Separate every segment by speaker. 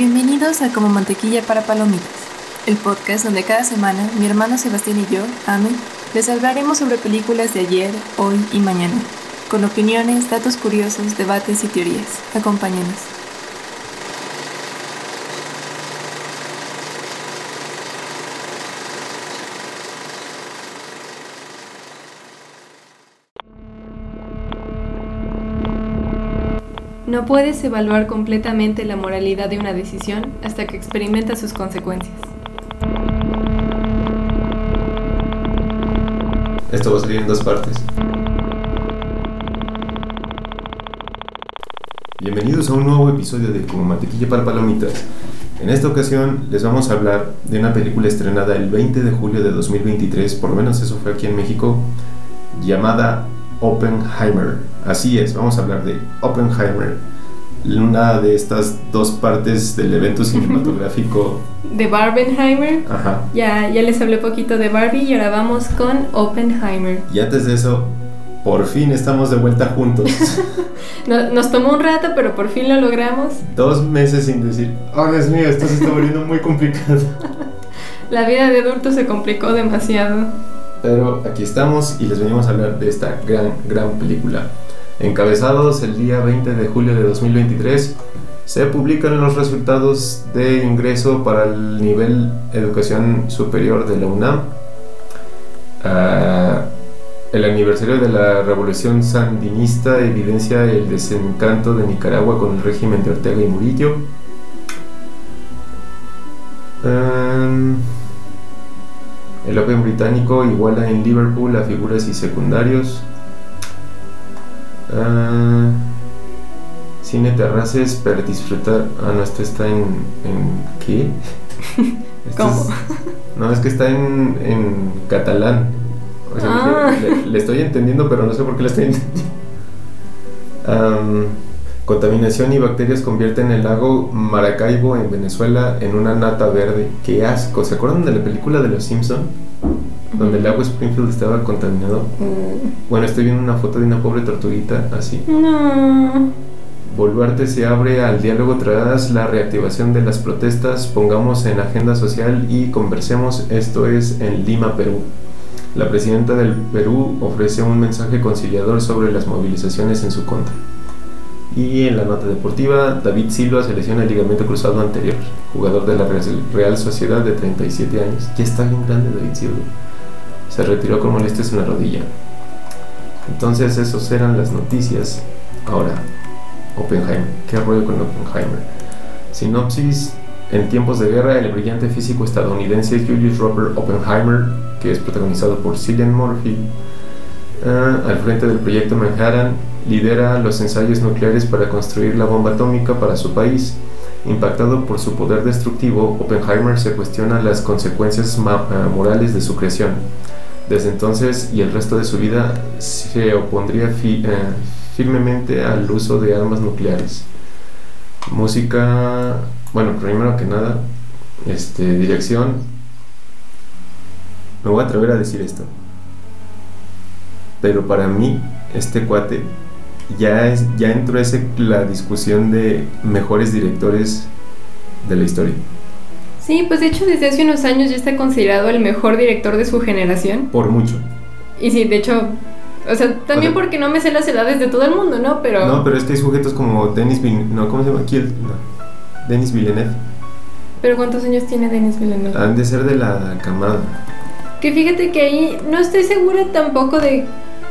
Speaker 1: Bienvenidos a Como Mantequilla para Palomitas, el podcast donde cada semana mi hermano Sebastián y yo, Ame, les hablaremos sobre películas de ayer, hoy y mañana, con opiniones, datos curiosos, debates y teorías. Acompáñenos. No puedes evaluar completamente la moralidad de una decisión hasta que experimentas sus consecuencias.
Speaker 2: Esto va a salir en dos partes. Bienvenidos a un nuevo episodio de Como Mantequilla para Palomitas. En esta ocasión les vamos a hablar de una película estrenada el 20 de julio de 2023, por lo menos eso fue aquí en México, llamada Oppenheimer. Así es, vamos a hablar de Oppenheimer, una de estas dos partes del evento cinematográfico.
Speaker 1: De Barbenheimer.
Speaker 2: Ajá.
Speaker 1: Ya, ya les hablé poquito de Barbie y ahora vamos con Oppenheimer.
Speaker 2: Y antes de eso, por fin estamos de vuelta juntos.
Speaker 1: No- Nos tomó un rato, pero por fin lo logramos.
Speaker 2: Dos meses sin decir, oh Dios mío, esto se está volviendo muy complicado.
Speaker 1: La vida de adulto se complicó demasiado.
Speaker 2: Pero aquí estamos y les venimos a hablar de esta gran, gran película. Encabezados el día 20 de julio de 2023, se publican los resultados de ingreso para el nivel educación superior de la UNAM. Ah, el aniversario de la revolución sandinista evidencia el desencanto de Nicaragua con el régimen de Ortega y Murillo. Em, el Open británico iguala en Liverpool a figuras y secundarios. Ah, cine Terraces para disfrutar. Ah, no, este está en. ¿En qué? Este
Speaker 1: ¿Cómo?
Speaker 2: es- no, es que está en, en catalán. O sea,
Speaker 1: Ah.
Speaker 2: le, le estoy entendiendo, pero no sé por qué le estoy entendiendo. Am, contaminación y bacterias convierten el lago Maracaibo en Venezuela en una nata verde. ¡Qué asco! ¿Se acuerdan de la película de Los Simpson? Donde el lago Springfield estaba contaminado. Bueno, estoy viendo una foto de una pobre tortuguita así.
Speaker 1: No.
Speaker 2: Boluarte se abre al diálogo tras la reactivación de las protestas. Pongamos en agenda social y conversemos. Esto es en Lima, Perú. La presidenta del Perú ofrece un mensaje conciliador sobre las movilizaciones en su contra. Y en la nota deportiva, David Silva se lesiona el ligamento cruzado anterior, jugador de la Real Sociedad de 37 años. Ya está bien grande David Silva. Se retiró con molestias en la rodilla. Entonces, esas eran las noticias. Ahora, Oppenheimer. ¿Qué rollo con Oppenheimer? Sinopsis. En tiempos de guerra, el brillante físico estadounidense Julius Robert Oppenheimer, que es protagonizado por Cillian Murphy, ah, al frente del proyecto Manhattan, lidera los ensayos nucleares para construir la bomba atómica para su país. Impactado por su poder destructivo, Oppenheimer se cuestiona las consecuencias ah, morales de su creación. Desde entonces y el resto de su vida se opondría eh, firmemente al uso de armas nucleares. Música, bueno, primero que nada, este, dirección. Me voy a atrever a decir esto. Pero para mí, este cuate ya, es, ya entró ese, la discusión de mejores directores de la historia.
Speaker 1: Sí, pues de hecho desde hace unos años ya está considerado el mejor director de su generación.
Speaker 2: Por mucho.
Speaker 1: Y sí, de hecho, o sea, también
Speaker 2: O sea-
Speaker 1: porque no me sé las edades de todo el mundo, ¿no? Pero...
Speaker 2: No, pero es que hay sujetos como Denis Villeneuve. No, ¿cómo se llama? Aquí el, no. Denis Villeneuve.
Speaker 1: Pero ¿cuántos años tiene Denis Villeneuve?
Speaker 2: Han de ser de la camada.
Speaker 1: Que fíjate que ahí no estoy segura tampoco de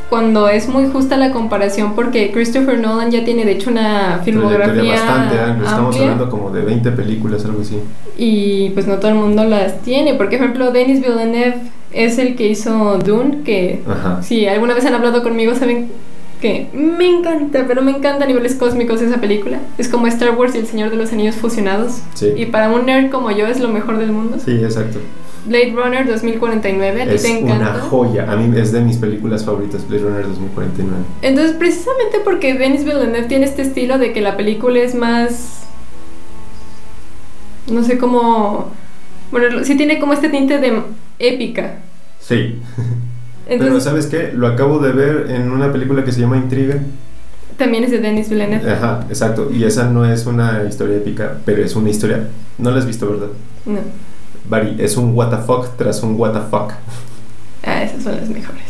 Speaker 1: cuando es muy justa la comparación porque Christopher Nolan ya tiene de hecho una filmografía
Speaker 2: bastante amplia. Estamos hablando como de 20 películas, algo así.
Speaker 1: y pues no todo el mundo las tiene. Porque, por ejemplo, Denis Villeneuve es el que hizo Dune, que
Speaker 2: Ajá.
Speaker 1: si alguna vez han hablado conmigo saben que me encanta, pero me encanta a niveles cósmicos esa película. Es como Star Wars y el Señor de los Anillos fusionados.
Speaker 2: Sí.
Speaker 1: Y para un nerd como yo es lo mejor del mundo.
Speaker 2: Sí, exacto.
Speaker 1: Blade Runner 2049, a ti
Speaker 2: Es
Speaker 1: te encanta.
Speaker 2: una joya. A mí es de mis películas favoritas, Blade Runner 2049.
Speaker 1: Entonces, precisamente porque Denis Villeneuve tiene este estilo de que la película es más. No sé cómo. Bueno, sí tiene como este tinte de épica.
Speaker 2: Sí. Pero ¿sabes qué? Lo acabo de ver en una película que se llama Intriga.
Speaker 1: También es de Denis Villeneuve.
Speaker 2: Ajá, exacto. Y esa no es una historia épica, pero es una historia. No la has visto, ¿verdad?
Speaker 1: No.
Speaker 2: Es un what the fuck tras un what the fuck.
Speaker 1: Ah, esas son las mejores.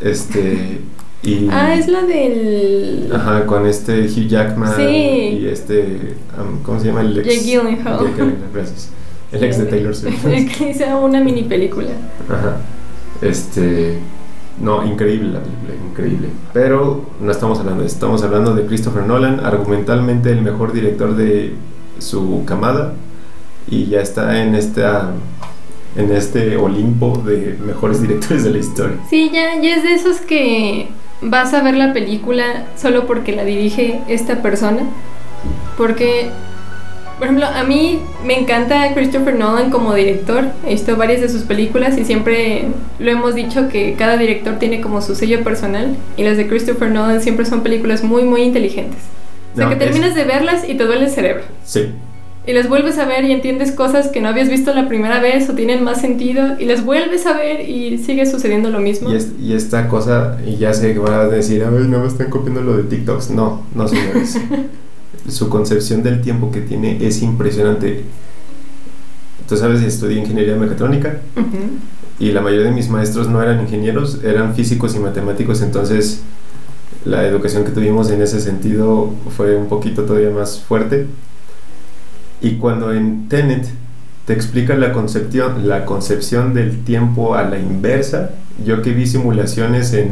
Speaker 2: Este. Y,
Speaker 1: Ah, es la del.
Speaker 2: Ajá, con este Hugh Jackman
Speaker 1: Sí.
Speaker 2: y este. um, ¿Cómo se llama? El ex.
Speaker 1: Jake Gyllenhaal.
Speaker 2: Jake Gyllenhaal, gracias. El ex de Taylor Swift.
Speaker 1: que hizo una mini película.
Speaker 2: Ajá. Este. No, increíble la película, increíble. Pero no estamos hablando de eso, estamos hablando de Christopher Nolan, argumentalmente el mejor director de su camada. Y ya está en esta. En este Olimpo de mejores directores de la historia.
Speaker 1: Sí, ya, ya es de esos que vas a ver la película solo porque la dirige esta persona. Porque, por ejemplo, a mí me encanta Christopher Nolan como director. He visto varias de sus películas y siempre lo hemos dicho que cada director tiene como su sello personal. Y las de Christopher Nolan siempre son películas muy, muy inteligentes. O sea,
Speaker 2: No,
Speaker 1: que
Speaker 2: es-
Speaker 1: terminas de verlas y te duele el cerebro.
Speaker 2: Sí,
Speaker 1: Y las vuelves a ver y entiendes cosas que no habías visto la primera vez o tienen más sentido. Y las vuelves a ver y sigue sucediendo lo mismo.
Speaker 2: Y, es- y esta cosa, y ya sé que van a decir, a ver, no me están copiando lo de TikToks. No, no, señores. Su concepción del tiempo que tiene es impresionante. Tú sabes, estudié ingeniería mecatrónica
Speaker 1: Ujú.
Speaker 2: y la mayoría de mis maestros no eran ingenieros, eran físicos y matemáticos. Entonces, la educación que tuvimos en ese sentido fue un poquito todavía más fuerte. Y cuando en Tenet te explica la concepción, la concepción del tiempo a la inversa, yo que vi simulaciones en,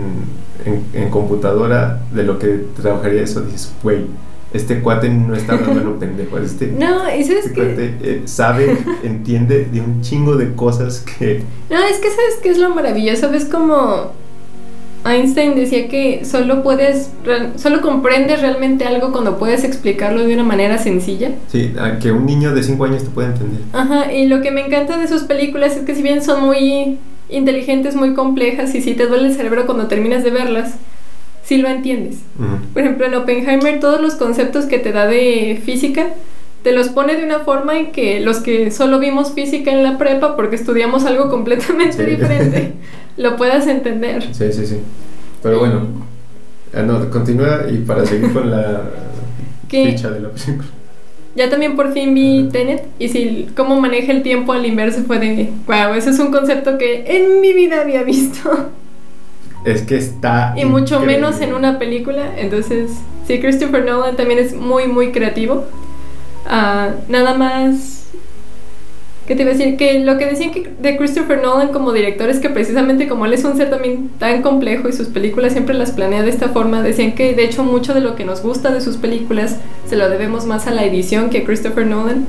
Speaker 2: en, en computadora de lo que trabajaría eso, dices, güey, este cuate no está dando lo pendejo, este,
Speaker 1: No, y sabes
Speaker 2: este
Speaker 1: que.
Speaker 2: cuate eh, sabe, entiende de un chingo de cosas que...
Speaker 1: No, es que sabes que es lo maravilloso. Ves como Einstein decía que solo puedes. Solo comprendes realmente algo cuando puedes explicarlo de una manera sencilla.
Speaker 2: Sí, a que un niño de 5 años te puede entender.
Speaker 1: Ajá, y lo que me encanta de sus películas es que si bien son muy inteligentes, muy complejas, y si te duele el cerebro cuando terminas de verlas, sí lo entiendes.
Speaker 2: Ujú.
Speaker 1: Por ejemplo, en Oppenheimer todos los conceptos que te da de física te los pone de una forma en que los que solo vimos física en la prepa porque estudiamos algo completamente
Speaker 2: Sí.
Speaker 1: diferente lo puedas entender.
Speaker 2: Sí, sí, sí. Pero bueno, ah, no, continúa y para seguir con la
Speaker 1: ¿Qué?
Speaker 2: ficha de la película.
Speaker 1: Ya también por fin vi. Tenet y si cómo maneja el tiempo al inverso fue de wow, ese es un concepto que en mi vida había visto
Speaker 2: Es que está.
Speaker 1: y mucho menos en una película. Entonces, sí, Christopher Nolan también es muy, muy creativo. Ah, nada más. ¿Qué te iba a decir? Que lo que decían que de Christopher Nolan como director es que precisamente como él es un ser también tan complejo y sus películas siempre las planea de esta forma, decían que de hecho mucho de lo que nos gusta de sus películas se lo debemos más a la edición que a Christopher Nolan.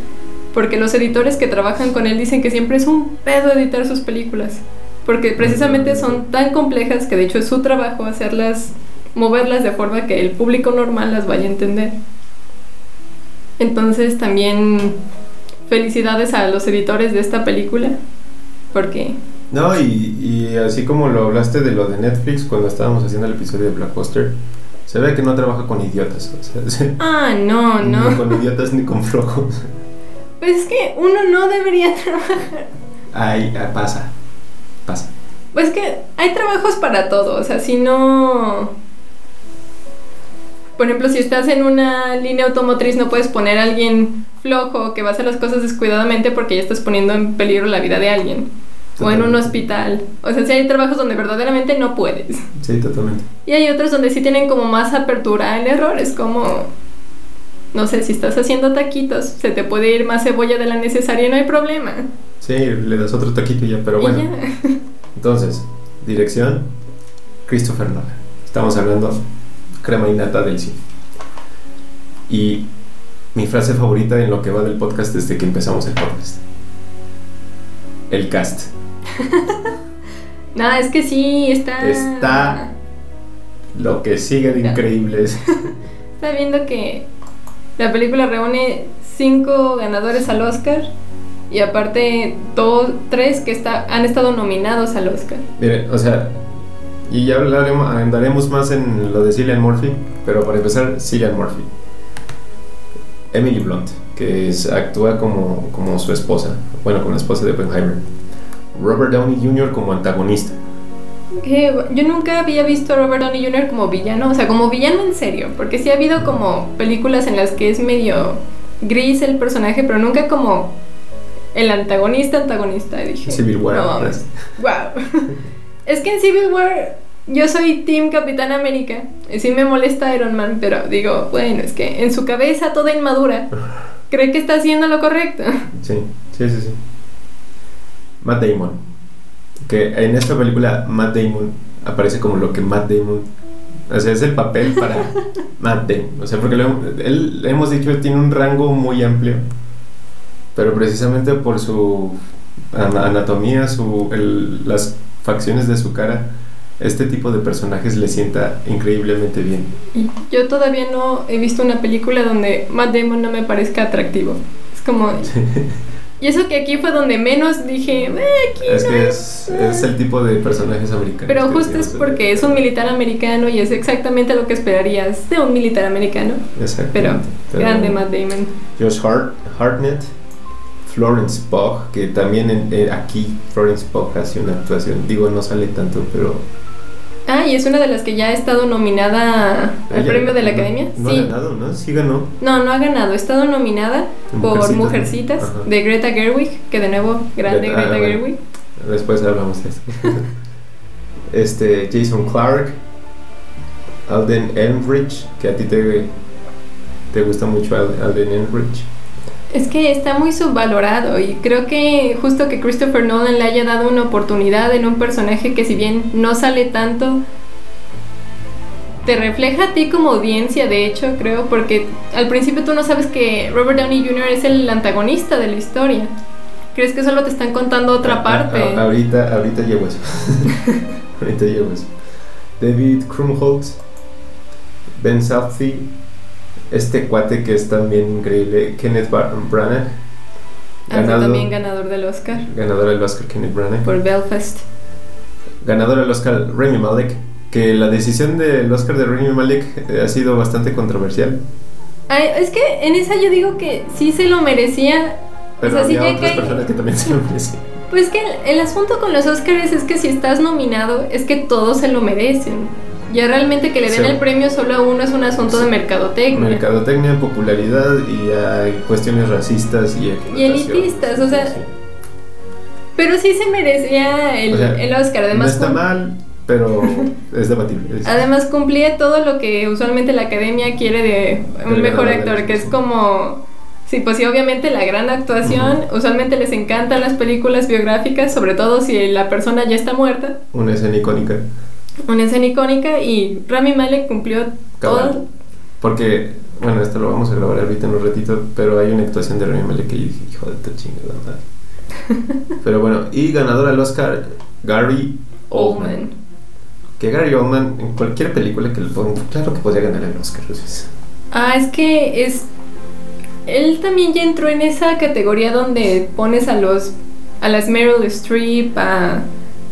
Speaker 1: Porque los editores que trabajan con él dicen que siempre es un pedo editar sus películas. Porque precisamente son tan complejas que de hecho es su trabajo hacerlas, moverlas de forma que el público normal las vaya a entender. Entonces también felicidades a los editores de esta película. Porque
Speaker 2: No, y, y así como lo hablaste de lo de Netflix cuando estábamos haciendo el episodio de Blockbuster, se ve que no trabaja con idiotas. O sea, se-
Speaker 1: Ah, no,
Speaker 2: Ni
Speaker 1: no.
Speaker 2: con idiotas ni con flojos.
Speaker 1: Pues es que uno no debería trabajar.
Speaker 2: Ay, ah, pasa. Pasa.
Speaker 1: Pues que hay trabajos para todo, o sea, si no... Por ejemplo, si estás en una línea automotriz no puedes poner a alguien flojo que va a hacer las cosas descuidadamente porque ya estás poniendo en peligro la vida de alguien. O en un hospital. O sea, si hay trabajos donde verdaderamente no puedes.
Speaker 2: Sí, totalmente.
Speaker 1: Y hay otros donde sí tienen como más apertura al error. Es como, no sé, si estás haciendo taquitos, se te puede ir más cebolla de la necesaria y no hay problema.
Speaker 2: Sí, le das otro taquito y ya, pero bueno.
Speaker 1: ya.
Speaker 2: Entonces, dirección, Christopher Nolan. Estamos hablando crema innata del cine. Y mi frase favorita en lo que va del podcast desde que empezamos el podcast. El cast.
Speaker 1: No, es que sí, está...
Speaker 2: Está lo que sigue de increíbles.
Speaker 1: Está viendo que la película reúne cinco ganadores al Oscar y aparte dos, tres que está, han estado nominados al Oscar.
Speaker 2: Miren, o sea, y ya hablaremos, andaremos más en lo de Cillian Murphy, pero para empezar, Cillian Murphy. Emily Blunt, que es- actúa como, como su esposa, bueno, como la esposa de Oppenheimer. Robert Downey Jr. como antagonista.
Speaker 1: que yo nunca había visto a Robert Downey Jr. como villano, o sea, como villano en serio, porque sí ha habido como películas en las que es medio gris el personaje, pero nunca como el antagonista antagonista. Dije,
Speaker 2: Civil War.
Speaker 1: no mames. Wow. es que en Civil War yo soy Team Capitán América. Y sí me molesta Iron Man, pero digo, bueno, es que en su cabeza toda inmadura cree que está haciendo lo correcto.
Speaker 2: Sí, sí, sí, sí. Matt Damon. Que en esta película Matt Damon aparece como lo que Matt Damon... O sea, es el papel para Matt Damon. O sea, porque lo- él, hemos dicho, tiene un rango muy amplio. Pero precisamente por su ana- anatomía, su, el- las facciones de su cara, este tipo de personajes le sienta increíblemente bien.
Speaker 1: Y yo todavía no he visto una película donde Matt Damon no me parezca atractivo. Es como... Y eso que aquí fue donde menos dije, "Eh, aquí
Speaker 2: Es
Speaker 1: no
Speaker 2: que
Speaker 1: es,
Speaker 2: es, es el tipo de personajes americanos.
Speaker 1: Pero justo es porque es un militar americano y es exactamente lo que esperarías de un militar americano.
Speaker 2: Exactamente.
Speaker 1: Pero, grande Matt Damon.
Speaker 2: Josh Hart, Hartnett, Florence Pugh, que también en- eh, aquí Florence Pugh hace una actuación. Digo, no sale tanto, pero.
Speaker 1: Ah, y es una de las que ya ha estado nominada al
Speaker 2: ella-
Speaker 1: premio de la
Speaker 2: no-
Speaker 1: academia.
Speaker 2: No
Speaker 1: sí.
Speaker 2: ha ganado, ¿no? Sí ganó.
Speaker 1: No, no ha ganado. Ha estado nominada por
Speaker 2: Mujercitas,
Speaker 1: de Greta Gerwig, que de nuevo, grande
Speaker 2: Greta- ah, bueno.
Speaker 1: Gerwig.
Speaker 2: Después hablamos de eso. este, Jason Clark, Alden Ehrenreich, que a ti te, te gusta mucho Al- Alden Ehrenreich.
Speaker 1: Es que está muy subvalorado y creo que justo que Christopher Nolan le haya dado una oportunidad en un personaje que si bien no sale tanto, te refleja a ti como audiencia, de hecho, creo, porque al principio tú no sabes que Robert Downey Jr. es el antagonista de la historia. Crees que solo te están contando otra parte.
Speaker 2: a- ahorita, ahorita llego a eso. ahorita llego a eso. David Krumholtz, Ben Southey, este cuate que es también increíble, Kenneth Branagh,
Speaker 1: Ah,
Speaker 2: ganado-
Speaker 1: también ganador del Oscar
Speaker 2: ganador del Oscar Kenneth Branagh,
Speaker 1: por Belfast.
Speaker 2: ganador del Oscar Remy Malek, que la decisión del Oscar de Remy Malek eh, ha sido bastante controversial,
Speaker 1: Ay, es que en esa yo digo que sí se lo merecía.
Speaker 2: pero
Speaker 1: o sea,
Speaker 2: había otras personas que también se lo merecían.
Speaker 1: Pues que el, el asunto con los Oscars es que si estás nominado es que todos se lo merecen. Ya realmente que le den
Speaker 2: Sí.
Speaker 1: el premio solo a uno es un asunto de mercadotecnia.
Speaker 2: Mercadotecnia, popularidad y hay cuestiones racistas y
Speaker 1: Y elitistas, o sea,
Speaker 2: Sí.
Speaker 1: Pero sí se merecía el,
Speaker 2: O sea,
Speaker 1: el Oscar. Además,
Speaker 2: no está mal, pero es debatible. Es-
Speaker 1: además cumplía todo lo que usualmente la academia quiere de un mejor actor, que es como... Sí, pues sí, obviamente la gran actuación. Usualmente les encantan las películas biográficas, sobre todo si la persona ya está muerta.
Speaker 2: Una escena icónica.
Speaker 1: Una escena icónica y Rami Malek cumplió
Speaker 2: Cabal.
Speaker 1: todo.
Speaker 2: Porque, bueno, esto lo vamos a grabar ahorita en un ratito, pero hay una actuación de Rami Malek que yo dije, hijo de tu chingada madre. Pero bueno, y ganador al Oscar, Gary Oldman.
Speaker 1: Oldman.
Speaker 2: Que Gary Oldman, en cualquier película que le ponga, claro que podría ganar el Oscar.
Speaker 1: Ah, es que es. Él también ya entró en esa categoría donde pones a los. a las Meryl Streep, a,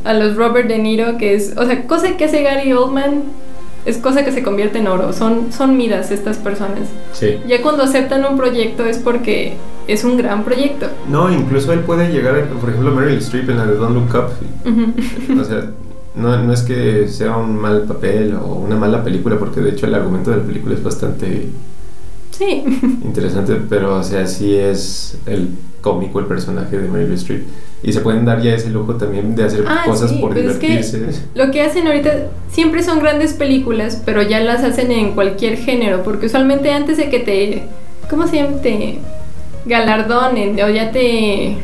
Speaker 1: a los Robert De Niro, que es. O sea, cosa que hace Gary Oldman es cosa que se convierte en oro. Son, son midas estas personas.
Speaker 2: Sí.
Speaker 1: Ya cuando aceptan un proyecto es porque es un gran proyecto.
Speaker 2: No, incluso él puede llegar, a- por ejemplo, Meryl Streep en la de Don't Look Up.
Speaker 1: Ujú.
Speaker 2: O sea, no, no es que sea un mal papel o una mala película, porque de hecho el argumento de la película es bastante
Speaker 1: Sí.
Speaker 2: interesante, pero o sea, sí es el cómico el personaje de Meryl Streep. Y se pueden dar ya ese lujo también de hacer
Speaker 1: Ah,
Speaker 2: cosas
Speaker 1: sí,
Speaker 2: por
Speaker 1: pues es que-
Speaker 2: divertirse.
Speaker 1: Lo que hacen ahorita siempre son grandes películas, pero ya las hacen en cualquier género, porque usualmente antes de que te, ¿cómo se llama? Te galardonen o ya te,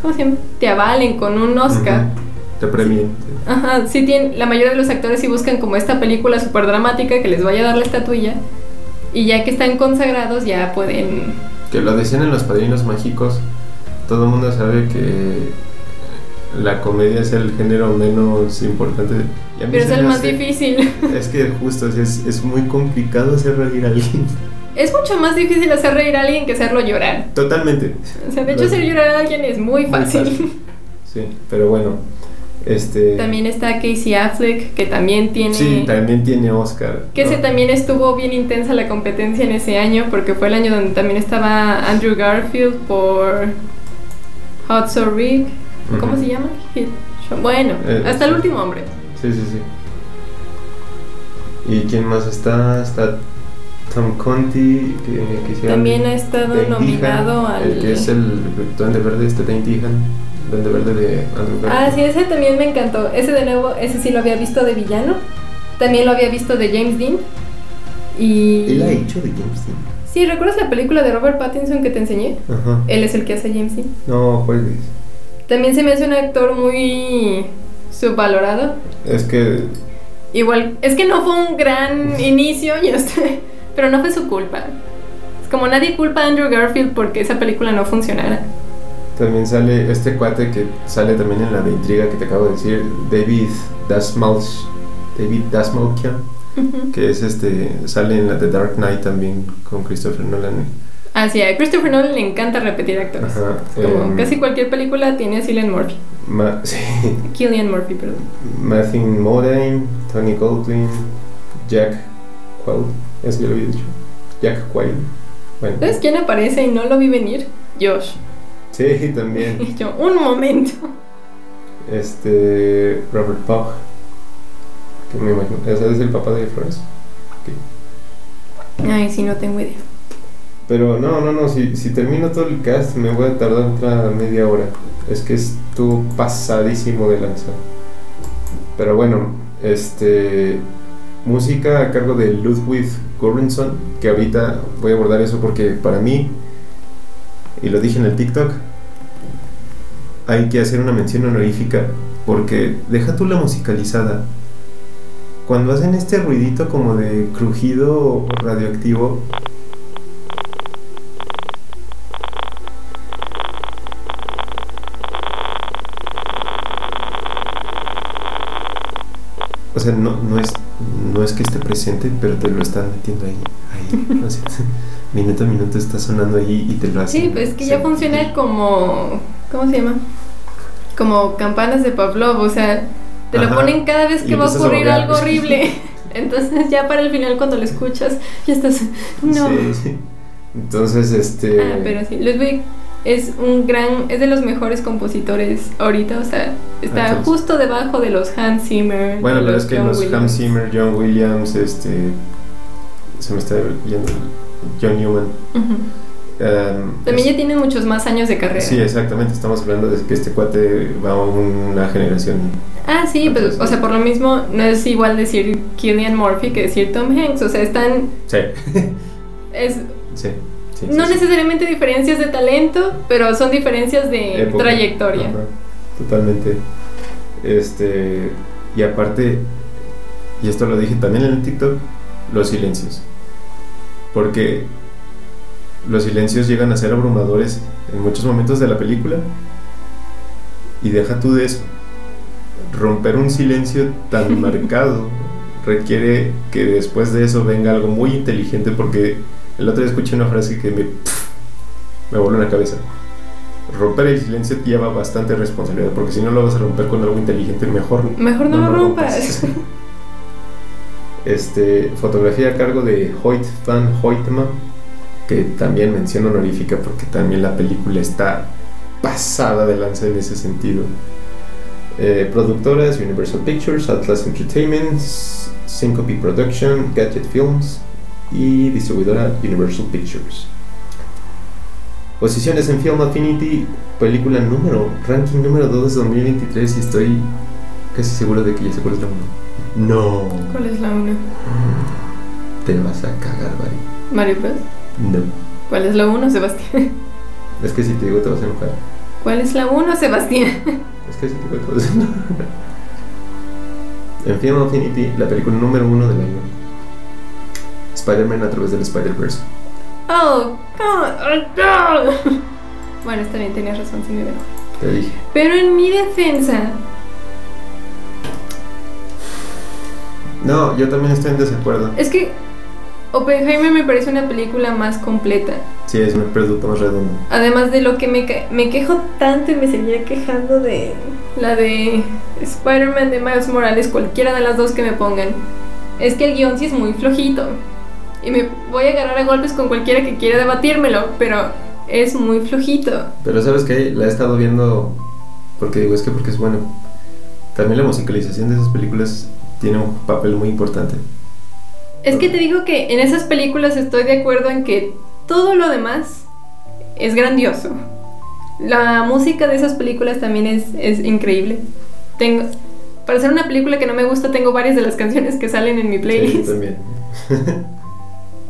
Speaker 1: ¿cómo se llama? Te avalen con un Oscar.
Speaker 2: Ujú. Te premien.
Speaker 1: Ajá, sí tienen, la mayoría de los actores sí buscan como esta película súper dramática que les vaya a dar la estatuilla y ya que están consagrados ya pueden...
Speaker 2: Que lo decían en Los Padrinos Mágicos, todo el mundo sabe que la comedia es el género menos importante. Y a mí
Speaker 1: Pero es el más
Speaker 2: hace-
Speaker 1: difícil.
Speaker 2: Es que justo es, es muy complicado hacer reír a alguien.
Speaker 1: Es mucho más difícil hacer reír a alguien que hacerlo llorar.
Speaker 2: Totalmente.
Speaker 1: O sea, de hecho hacer llorar a alguien es muy
Speaker 2: Muy
Speaker 1: fácil.
Speaker 2: Sí, pero bueno. Este.
Speaker 1: También está Casey Affleck, que también tiene...
Speaker 2: Sí, también tiene Oscar.
Speaker 1: Que ese
Speaker 2: ¿no?
Speaker 1: también estuvo bien intensa la competencia en ese año, porque fue el año donde también estaba Andrew Garfield por Hot So Rick. ¿Cómo se llama? Bueno,
Speaker 2: Eh,
Speaker 1: hasta el último hombre.
Speaker 2: Sí, sí, sí. ¿Y quién más está? Está Tom Conti, que,
Speaker 1: También ha estado
Speaker 2: Dane
Speaker 1: nominado
Speaker 2: Dehan,
Speaker 1: al...
Speaker 2: El que es el Duende Verde, este Dane Dehan, Duende Verde de Andrew
Speaker 1: Ah, sí, ese también me encantó. Ese de nuevo, ese sí lo había visto de villano. También lo había visto de James Dean. Y...
Speaker 2: Él ha hecho de James Dean.
Speaker 1: Sí, ¿recuerdas la película de Robert Pattinson que te enseñé?
Speaker 2: Ajá.
Speaker 1: Él es el que hace a James Dean.
Speaker 2: No, juegues.
Speaker 1: También se me hace un actor muy subvalorado.
Speaker 2: Es que
Speaker 1: Igual, es que no fue un gran inicio, yo sé, pero no fue su culpa. Es como nadie culpa a Andrew Garfield porque esa película no funcionara.
Speaker 2: también sale este cuate que sale también en la de intriga que te acabo de decir, David Dasmalch, David Que es este, sale en la de Dark Knight también con Christopher Nolan.
Speaker 1: Ah, sí, a Christopher Nolan le encanta repetir actores.
Speaker 2: Ajá.
Speaker 1: Como
Speaker 2: em,
Speaker 1: casi cualquier película tiene a Cillian Murphy.
Speaker 2: Ma- sí,
Speaker 1: Killian Murphy, perdón.
Speaker 2: Matthew Modine, Tony Goldwyn, Jack Quaid, eso ya lo había dicho. Jack Quaid. Bueno,
Speaker 1: ¿Sabes quién aparece y no lo vi venir? Josh.
Speaker 2: sí, también.
Speaker 1: Y yo, un momento.
Speaker 2: Este. Robert Pugh. Que me imagino. Ese es el papá de Flores.
Speaker 1: Ay, sí, no tengo idea.
Speaker 2: Pero no, no, no. Si, si termino todo el cast, me voy a tardar otra media hora. Es que estuvo pasadísimo de lanza. Pero bueno, este. Música a cargo de Ludwig Göransson. Que ahorita voy a abordar eso porque para mí. Y lo dije en el TikTok. Hay que hacer una mención honorífica. Porque deja tú la musicalizada. Cuando hacen este ruidito como de crujido radioactivo, O sea, no, no, es, no es que esté presente, pero te lo están metiendo ahí. ahí o sea, minuto a minuto está sonando ahí y te lo hacen.
Speaker 1: Sí, pues que ya funciona como. ¿Cómo se llama? Como campanas de Pavlov, o sea, te lo ponen cada vez
Speaker 2: Y
Speaker 1: que va a ocurrir algo horrible. Entonces, ya para el final, cuando lo escuchas, ya estás. No.
Speaker 2: Sí, sí. Entonces, este.
Speaker 1: Ah, pero sí, Ludwig es un gran, es de los mejores compositores ahorita, o sea, está
Speaker 2: entonces-
Speaker 1: justo debajo de los Hans Zimmer.
Speaker 2: Bueno, pero es que
Speaker 1: John
Speaker 2: los
Speaker 1: Williams.
Speaker 2: Hans Zimmer, John Williams, este. Se me está yendo. John Newman.
Speaker 1: Ujú.
Speaker 2: Um,
Speaker 1: También
Speaker 2: es-
Speaker 1: ya tienen muchos más años de carrera.
Speaker 2: Sí, exactamente. Estamos hablando de que este cuate va a una generación.
Speaker 1: Ah, sí,
Speaker 2: Entonces,
Speaker 1: o sea, por lo mismo, no es igual decir Killian Murphy que decir Tom Hanks, o sea, están,
Speaker 2: Sí.
Speaker 1: es,
Speaker 2: sí. sí,
Speaker 1: no
Speaker 2: sí, sí.
Speaker 1: necesariamente diferencias de talento, pero son diferencias de
Speaker 2: Época.
Speaker 1: trayectoria.
Speaker 2: Ajá, totalmente. Este. Y aparte, y esto lo dije también en el TikTok, los silencios. Porque los silencios llegan a ser abrumadores en muchos momentos de la película. Y deja tú de eso. Romper un silencio tan marcado requiere que después de eso venga algo muy inteligente porque el otro día escuché una frase que me, me voló en la cabeza. Romper el silencio lleva bastante responsabilidad porque si no lo vas a romper con algo inteligente, mejor
Speaker 1: Mejor no, lo rompas.
Speaker 2: Este, fotografía a cargo de Hoyt van Hoytema, que también mención honorífica porque también la película está pasada de lanza en ese sentido. Eh, productoras Universal Pictures, Atlas Entertainment, Syncope Production, Gadget Films y distribuidora Universal Pictures. Posiciones en Film Affinity, película número, ranking número 2 de 2023 y estoy casi seguro de que ya sé cuál es la 1. No.
Speaker 1: ¿Cuál es la una?
Speaker 2: Te vas a cagar, Bari.
Speaker 1: Mario Bros.
Speaker 2: No.
Speaker 1: ¿Cuál es la uno, Sebastián?
Speaker 2: Es que si te digo te vas a enojar.
Speaker 1: ¿Cuál es la uno, Sebastián?
Speaker 2: Es que si te digo te vas a enojar. En Film Affinity, la película número uno del año. Spider-Man a través del Spider-Verse.
Speaker 1: Oh, God, oh, no. Bueno, está bien, tenías razón, sí me enojo.
Speaker 2: Te dije.
Speaker 1: Pero en mi defensa,
Speaker 2: No, yo también estoy en desacuerdo.
Speaker 1: es que Oppenheimer me parece una película más completa.
Speaker 2: Sí, es un producto más redondo.
Speaker 1: Además de lo que me, me quejo tanto y me seguiré quejando de la de Spider-Man de Miles Morales, cualquiera de las dos que me pongan, es que el guion sí es muy flojito. Y me voy a agarrar a golpes con cualquiera que quiera debatírmelo, pero es muy flojito.
Speaker 2: Pero sabes que la he estado viendo porque digo, es que porque es bueno. también la musicalización de esas películas tiene un papel muy importante.
Speaker 1: Es que te digo que en esas películas estoy de acuerdo en que todo lo demás es grandioso. La música de esas películas también es, es increíble. Tengo, para hacer una película que no me gusta, tengo varias de las canciones que salen en mi playlist.
Speaker 2: Sí, también.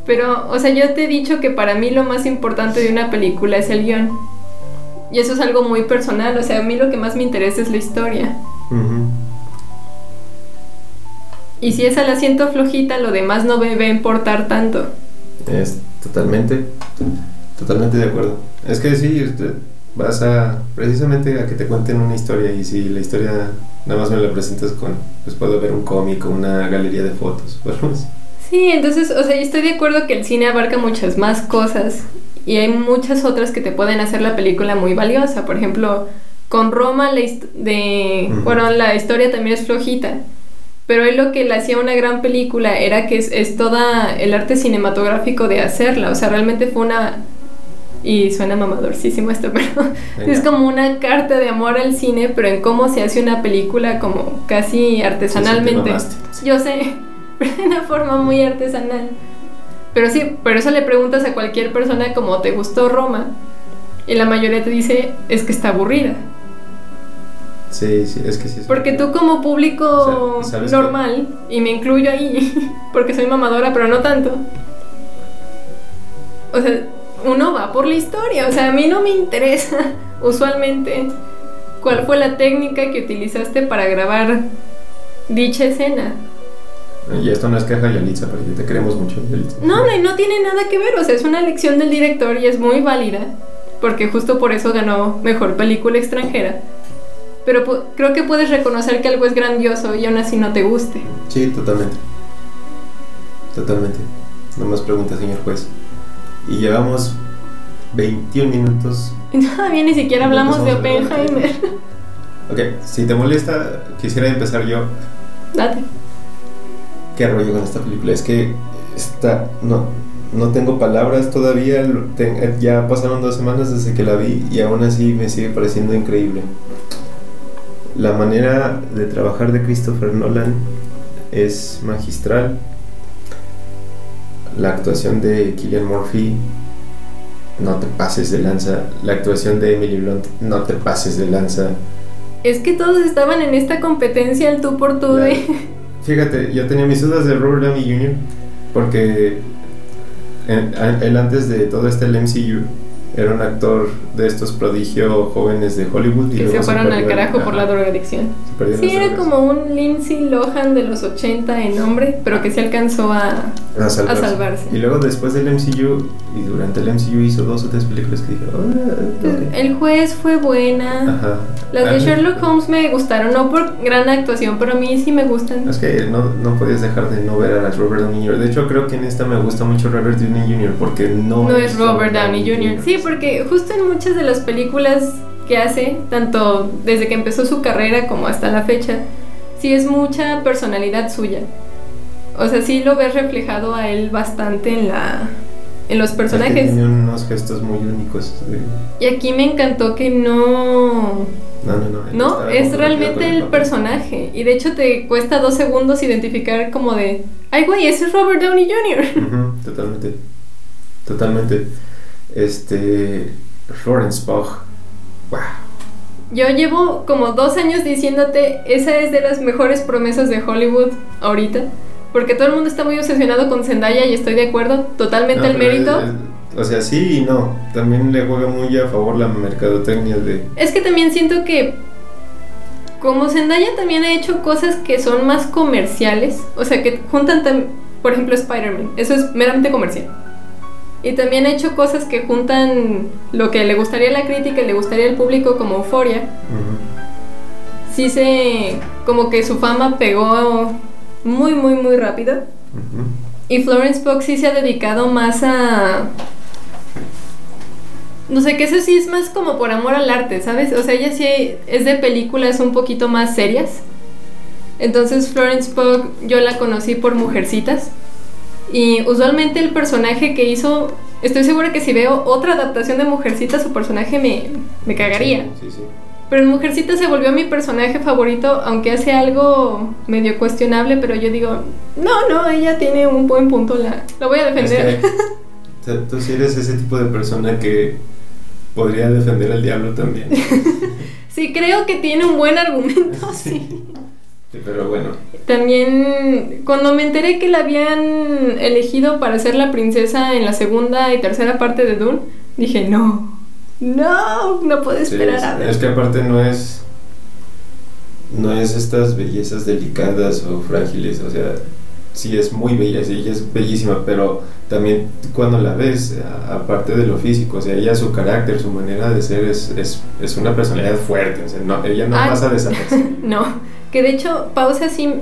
Speaker 1: Pero, o sea, yo te he dicho que para mí lo más importante de una película es el guion. Y eso es algo muy personal, o sea, a mí lo que más me interesa es la historia. Y si esa la siento flojita, lo demás no me va a importar tanto.
Speaker 2: Es totalmente, totalmente de acuerdo. Es que sí, vas a precisamente a que te cuenten una historia y si la historia nada más me la presentas con, pues puedo ver un cómic o una galería de fotos.
Speaker 1: Sí, entonces, o sea, yo estoy de acuerdo que el cine abarca muchas más cosas y hay muchas otras que te pueden hacer la película muy valiosa. Por ejemplo, con Roma la, de, bueno, la historia también es flojita pero él lo que le hacía una gran película era que es, es toda el arte cinematográfico de hacerla, o sea, realmente fue una y suena mamadorcísimo esto, pero es como una carta de amor al cine, pero en cómo se hace una película como casi artesanalmente. Yo sé, de una forma muy artesanal. Pero sí, pero eso le preguntas a cualquier persona como te gustó Roma y la mayoría te dice es que está aburrida.
Speaker 2: Sí, sí, es que sí.
Speaker 1: porque tú como público normal, y me incluyo ahí, porque soy mamadora, pero no tanto. O sea, uno va por la historia, o sea, a mí no me interesa usualmente cuál fue la técnica que utilizaste para grabar dicha escena.
Speaker 2: Y esto no es queja Yalitza, porque te queremos mucho,
Speaker 1: No, no, no tiene nada que ver, o sea, es una elección del director y es muy válida, porque justo por eso ganó Mejor Película Extranjera pero creo que puedes reconocer que algo es grandioso y aún así no te guste.
Speaker 2: Sí, totalmente. Totalmente. No más preguntas, señor juez. Y llevamos 21 minutos.
Speaker 1: Todavía ni siquiera hablamos de Oppenheimer.
Speaker 2: Ok, si te molesta, quisiera empezar yo.
Speaker 1: Date.
Speaker 2: ¿Qué rollo con esta película? Es que está. No, no tengo palabras todavía. Ya pasaron dos semanas desde que la vi y aún así me sigue pareciendo increíble la manera de trabajar de Christopher Nolan es magistral. La actuación de Killian Murphy, no te pases de lanza. La actuación de Emily Blunt, no te pases de lanza.
Speaker 1: Es que todos estaban en esta competencia el tú por tú de...
Speaker 2: Fíjate, yo tenía mis dudas de Robert Downey Jr. porque él antes de todo este el MCU era un actor de estos prodigios jóvenes de Hollywood.
Speaker 1: Y que se fueron al carajo por la drogadicción. Sí, era como un Lindsay Lohan de los 80 en nombre, pero que se alcanzó a, a, salvarse.
Speaker 2: Y luego después del MCU, y durante el MCU hizo dos o tres películas que dije,
Speaker 1: oh, El juez fue buena. Ajá. Las de Sherlock Holmes me gustaron, no por gran actuación, pero a mí sí me gustan.
Speaker 2: Es que no, no podías dejar de no ver a Robert Downey Jr. De hecho, creo que en esta me gusta mucho Robert Downey Jr. porque no,
Speaker 1: no es Robert Downey Jr. Sí, porque justo en muchas de las películas que hace, tanto desde que empezó su carrera como hasta la fecha, sí es mucha personalidad suya. O sea, sí lo ves reflejado a él bastante en la en los personajes.
Speaker 2: tiene unos gestos muy únicos.
Speaker 1: Y aquí me encantó que no
Speaker 2: no, no, no.
Speaker 1: No, es realmente el, personaje. Y de hecho te cuesta dos segundos identificar como de, ay güey, ese es Robert Downey
Speaker 2: Jr. totalmente. Totalmente. Este. Florence Pugh. Wow.
Speaker 1: Yo llevo como dos años diciéndote, esa es de las mejores promesas de Hollywood ahorita. Porque todo el mundo está muy obsesionado con Zendaya y estoy de acuerdo, totalmente el mérito.
Speaker 2: o sea, sí y no. También le juega muy a favor la mercadotecnia de...
Speaker 1: Es que también siento que como Zendaya también ha hecho cosas que son más comerciales, o sea, que juntan, por ejemplo, Spider-Man, eso es meramente comercial. Y también ha hecho cosas que juntan lo que le gustaría a la crítica y le gustaría al público como euforia. Sí se... como que su fama pegó muy, muy, muy rápido. Y Florence Pugh sí se ha dedicado más a... No sé, que eso sí es más como por amor al arte, ¿sabes? O sea, ella sí es de películas un poquito más serias. Entonces Florence Pugh yo la conocí por Mujercitas. Y usualmente el personaje que hizo, estoy segura que si veo otra adaptación de Mujercita, su personaje me, me cagaría. Pero en Mujercita se volvió mi personaje favorito, aunque hace algo medio cuestionable, pero yo digo, no, no, ella tiene un buen punto, la, la voy a defender.
Speaker 2: Es que, tú sí eres ese tipo de persona que podría defender al diablo también.
Speaker 1: sí, creo que tiene un buen argumento, sí.
Speaker 2: Sí. Pero bueno.
Speaker 1: También cuando me enteré que la habían elegido para ser la princesa en la segunda y tercera parte de Dune, dije, no, no, no puedo esperar
Speaker 2: es,
Speaker 1: a ver.
Speaker 2: Es que aparte no es. No es estas bellezas delicadas o frágiles, o sea, sí es muy bella, sí, ella es bellísima, pero también cuando la ves, aparte de lo físico, o sea, ella su carácter, su manera de ser es, es, es una personalidad fuerte, o sea, no, ella no
Speaker 1: Ah.
Speaker 2: pasa desapercibida.
Speaker 1: No, que de hecho, pausa sí.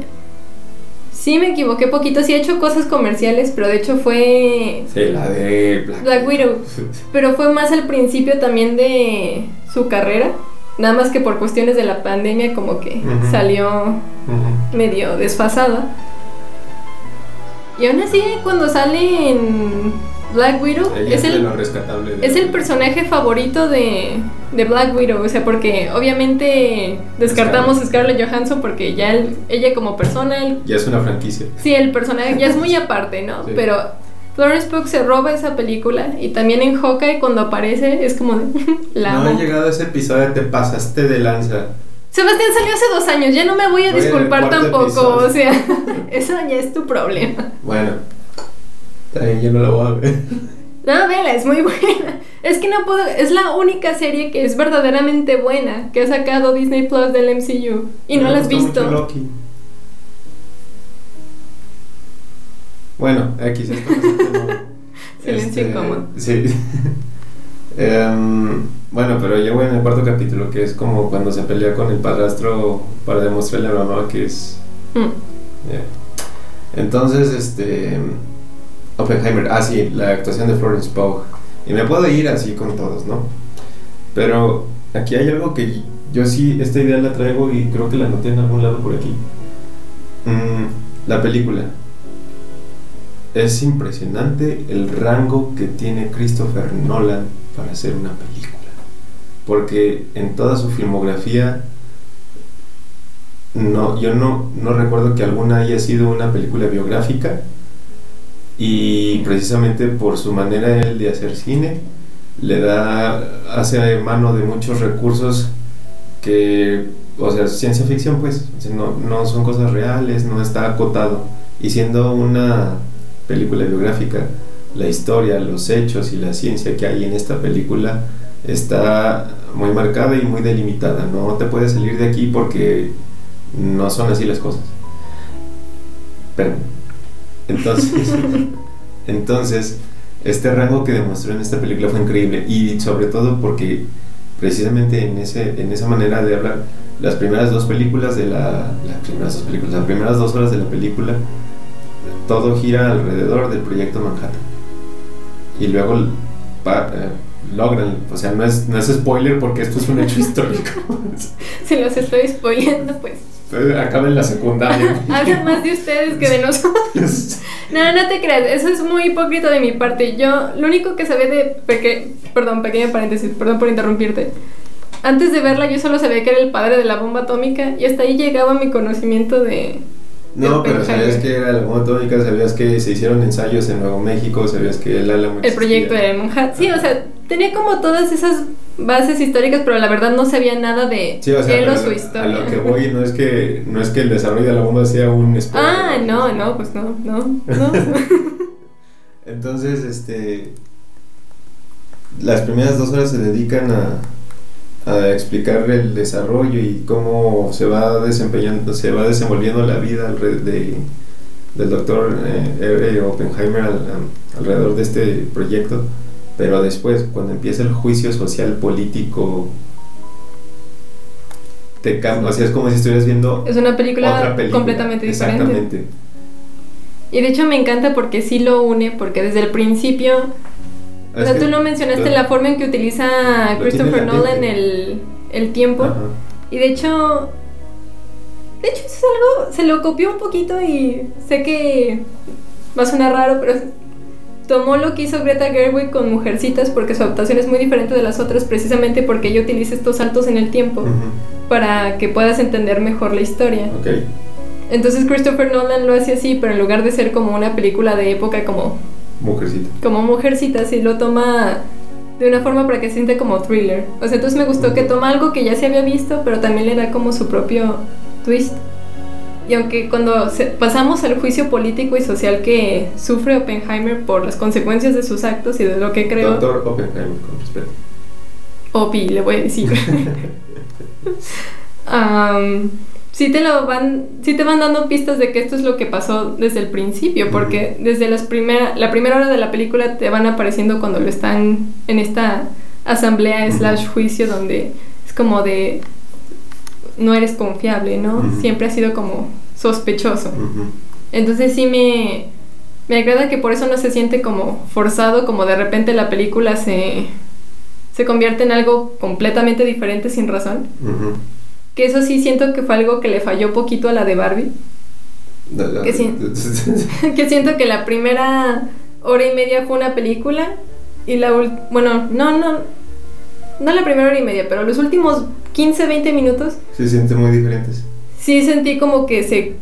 Speaker 1: Sí me equivoqué poquito, sí he hecho cosas comerciales, pero de hecho fue
Speaker 2: Sí, la de Black,
Speaker 1: Black Widow. Pero fue más al principio también de su carrera. Nada más que por cuestiones de la pandemia como que salió medio desfasada. Y aún así cuando sale en Black Widow
Speaker 2: Ella
Speaker 1: es el,
Speaker 2: rescatable.
Speaker 1: es el personaje favorito de, de Black Widow. O sea, porque obviamente descartamos a Scarlett Johansson porque ya él- ella como persona, él-
Speaker 2: Ya es una franquicia.
Speaker 1: sí, el personaje ya es muy aparte, ¿no?
Speaker 2: Sí.
Speaker 1: Pero Florence Pugh se roba esa película y también en Hawkeye cuando aparece es como de la
Speaker 2: no
Speaker 1: amo.
Speaker 2: he llegado a ese episodio, te pasaste de lanza.
Speaker 1: Sebastián salió hace dos años, ya no me voy a
Speaker 2: Voy el
Speaker 1: disculpar tampoco,
Speaker 2: episodio.
Speaker 1: o sea, eso ya es tu problema.
Speaker 2: Bueno, también yo no lo voy a ver.
Speaker 1: No, vela, es muy buena. Es que no puedo, es la única serie que es verdaderamente buena que ha sacado Disney Plus del MCU y no
Speaker 2: Me
Speaker 1: la has visto.
Speaker 2: Loki. Bueno, X, esto no es el tema.
Speaker 1: Silencio incómodo.
Speaker 2: Sí. Em, bueno, pero voy en el cuarto capítulo, que es como cuando se pelea con el padrastro para demostrarle a la mamá que es.
Speaker 1: Mm.
Speaker 2: ya. Entonces, este. Oppenheimer, ah, sí, la actuación de Florence Pugh. Y me puedo ir así con todos, ¿no? Pero aquí hay algo que yo sí, esta idea la traigo y creo que la anoté en algún lado por aquí. Mm, la película. Es impresionante el rango que tiene Christopher Nolan para hacer una película. Porque en toda su filmografía, no, yo no, no recuerdo que alguna haya sido una película biográfica. Y precisamente por su manera de hacer cine, le da, hace mano de muchos recursos que, o sea, ciencia ficción pues, no, no son cosas reales, no está acotado. Y siendo una película biográfica, la historia, los hechos y la ciencia que hay en esta película está muy marcada y muy delimitada. No te puedes salir de aquí porque no son así las cosas. Pero, entonces, entonces, este rango que demostró en esta película fue increíble y sobre todo porque precisamente en, ese, en esa manera de hablar, las primeras dos películas de la, las primeras dos películas, las primeras dos horas de la película, todo gira alrededor del proyecto Manhattan. Y luego pa- eh, logran, o sea, no es, no es spoiler porque esto es un hecho histórico.
Speaker 1: Si los estoy spoileando, pues
Speaker 2: Acaba en la secundaria.
Speaker 1: hablan más de ustedes que de nosotros. No, no te creas, eso es muy hipócrita de mi parte. Yo, lo único que sabía de. Peque... Perdón, pequeño paréntesis, perdón por interrumpirte. Antes de verla, yo solo sabía que era el padre de la bomba atómica y hasta ahí llegaba mi conocimiento de.
Speaker 2: No, pero sabías que era la bomba atómica, sabías que se hicieron ensayos en Nuevo México, sabías que el Álamo
Speaker 1: El proyecto
Speaker 2: existía.
Speaker 1: de Manhattan. Sí, o sea, tenía como todas esas bases históricas, pero la verdad no sabía nada de
Speaker 2: Sí, o sea,
Speaker 1: él o
Speaker 2: pero
Speaker 1: su
Speaker 2: a
Speaker 1: historia.
Speaker 2: lo que voy no es que no es que el desarrollo de la bomba sea un spoiler.
Speaker 1: Ah, no, no, pues no, no, no.
Speaker 2: Entonces, este las primeras dos horas se dedican a, a explicar el desarrollo y cómo se va desempeñando, se va desenvolviendo la vida de, del doctor eh, R. Oppenheimer al- alrededor de este proyecto. Pero después, cuando empieza el juicio social político, te cambia, o sea, es como si estuvieras viendo
Speaker 1: es una película,
Speaker 2: otra película.
Speaker 1: completamente diferente.
Speaker 2: Exactamente.
Speaker 1: Y de hecho me encanta porque sí lo une, porque desde el principio, o
Speaker 2: Es
Speaker 1: sea, tú lo mencionaste, la forma en que utiliza Christopher Nolan el, el tiempo.
Speaker 2: Ajá.
Speaker 1: Y de hecho, de hecho eso es algo, se lo copió un poquito y sé que va a sonar raro, pero tomó lo que hizo Greta Gerwig con Mujercitas porque su adaptación es muy diferente de las otras precisamente porque ella utiliza estos saltos en el tiempo para que puedas entender mejor la historia.
Speaker 2: Ok.
Speaker 1: Entonces Christopher Nolan lo hace así, pero en lugar de ser como una película de época como,
Speaker 2: Mujercita.
Speaker 1: como Mujercitas, sí lo toma de una forma para que se siente como thriller. O sea, entonces me gustó que toma algo que ya se había visto, pero también le da como su propio twist. Y aunque cuando pasamos al juicio político y social que sufre Oppenheimer por las consecuencias de sus actos y de lo que creó,
Speaker 2: Doctor Oppenheimer, con respeto.
Speaker 1: Opi, le voy a decir. Am, sí te lo van, sí te van dando pistas de que esto es lo que pasó desde el principio, porque desde las primera, la primera hora de la película te van apareciendo cuando lo están en esta asamblea slash juicio donde es como de no eres confiable, ¿no? Siempre has sido como sospechoso. Entonces sí me, me agrada que por eso no se siente como forzado, como de repente la película se, se convierte en algo completamente diferente sin razón. Que eso sí siento que fue algo que le falló poquito a la de Barbie. Que sí. que siento que la primera hora y media fue una película y la ul- bueno, no, no, no la primera hora y media, pero los últimos 15, 20 minutos
Speaker 2: Se sienten muy diferentes.
Speaker 1: sí sentí como que se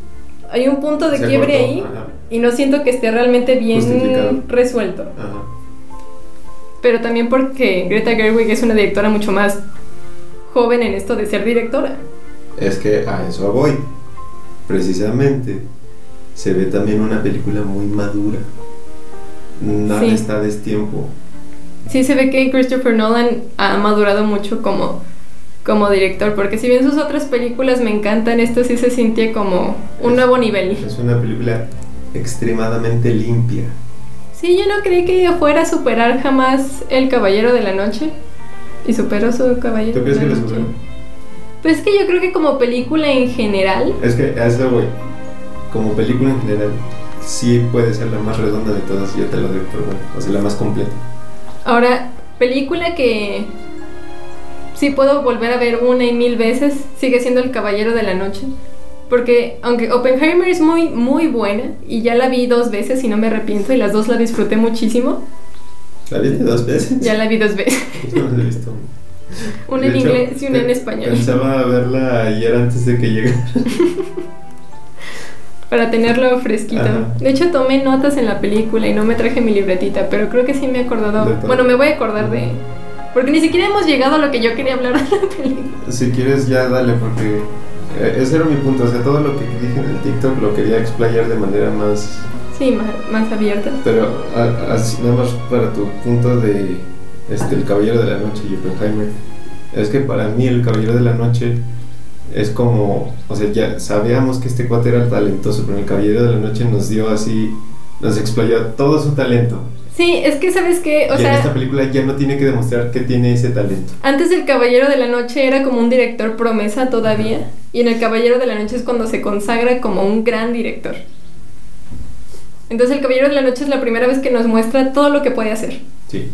Speaker 1: hay un punto de
Speaker 2: Se
Speaker 1: quiebre
Speaker 2: cortó,
Speaker 1: ahí
Speaker 2: ajá.
Speaker 1: y no siento que esté realmente bien resuelto.
Speaker 2: Ajá.
Speaker 1: Pero también porque Greta Gerwig es una directora mucho más joven en esto de ser directora.
Speaker 2: Es que a eso voy. Precisamente se ve también una película muy madura. Nada
Speaker 1: Sí.
Speaker 2: está destiempo.
Speaker 1: Sí se ve que Christopher Nolan ha madurado mucho como, como director, porque si bien sus otras películas me encantan, esto sí se sintió como un
Speaker 2: Es-
Speaker 1: nuevo nivel.
Speaker 2: Es una película extremadamente limpia.
Speaker 1: Sí, yo no creí que fuera a superar jamás El Caballero de la Noche. Y superó su Caballero
Speaker 2: ¿Tú crees
Speaker 1: de
Speaker 2: que
Speaker 1: la
Speaker 2: la
Speaker 1: Noche.
Speaker 2: superó?
Speaker 1: Pues es que yo creo que como película en general,
Speaker 2: Es que a eso voy. Como película en general, sí puede ser la más redonda de todas, yo te lo doy por bueno. O sea, la más completa.
Speaker 1: Ahora, película que sí puedo volver a ver una y mil veces, sigue siendo El Caballero de la Noche. Porque aunque Oppenheimer es muy, muy buena, y ya la vi dos veces y no me arrepiento, y las dos la disfruté muchísimo,
Speaker 2: ¿La viste dos veces?
Speaker 1: ya la vi dos veces.
Speaker 2: No la he visto.
Speaker 1: Una en
Speaker 2: hecho,
Speaker 1: inglés y una en español.
Speaker 2: Pensaba verla ayer antes de que llegara.
Speaker 1: Para tenerlo fresquito.
Speaker 2: Ajá.
Speaker 1: De hecho, tomé notas en la película y no me traje mi libretita, pero creo que sí me he acordado. Bueno, me voy a acordar de. Porque ni siquiera hemos llegado a lo que yo quería hablar de la película.
Speaker 2: Si quieres ya dale porque eh, ese era mi punto, o sea, todo lo que dije en el TikTok lo quería explayar de manera más,
Speaker 1: Sí, más, más abierta.
Speaker 2: pero a- así nada más para tu punto de este el Caballero de la Noche y Oppenheimer. Es que para mí el Caballero de la Noche es como, o sea, ya sabíamos que este cuate era talentoso, pero el Caballero de la Noche nos dio así, nos explayó todo su talento.
Speaker 1: Sí, es que sabes que, o
Speaker 2: y en esta
Speaker 1: sea,
Speaker 2: película ya no tiene que demostrar que tiene ese talento.
Speaker 1: antes del Caballero de la Noche era como un director promesa todavía, y en el Caballero de la Noche es cuando se consagra como un gran director. Entonces el Caballero de la Noche es la primera vez que nos muestra todo lo que puede hacer.
Speaker 2: Sí.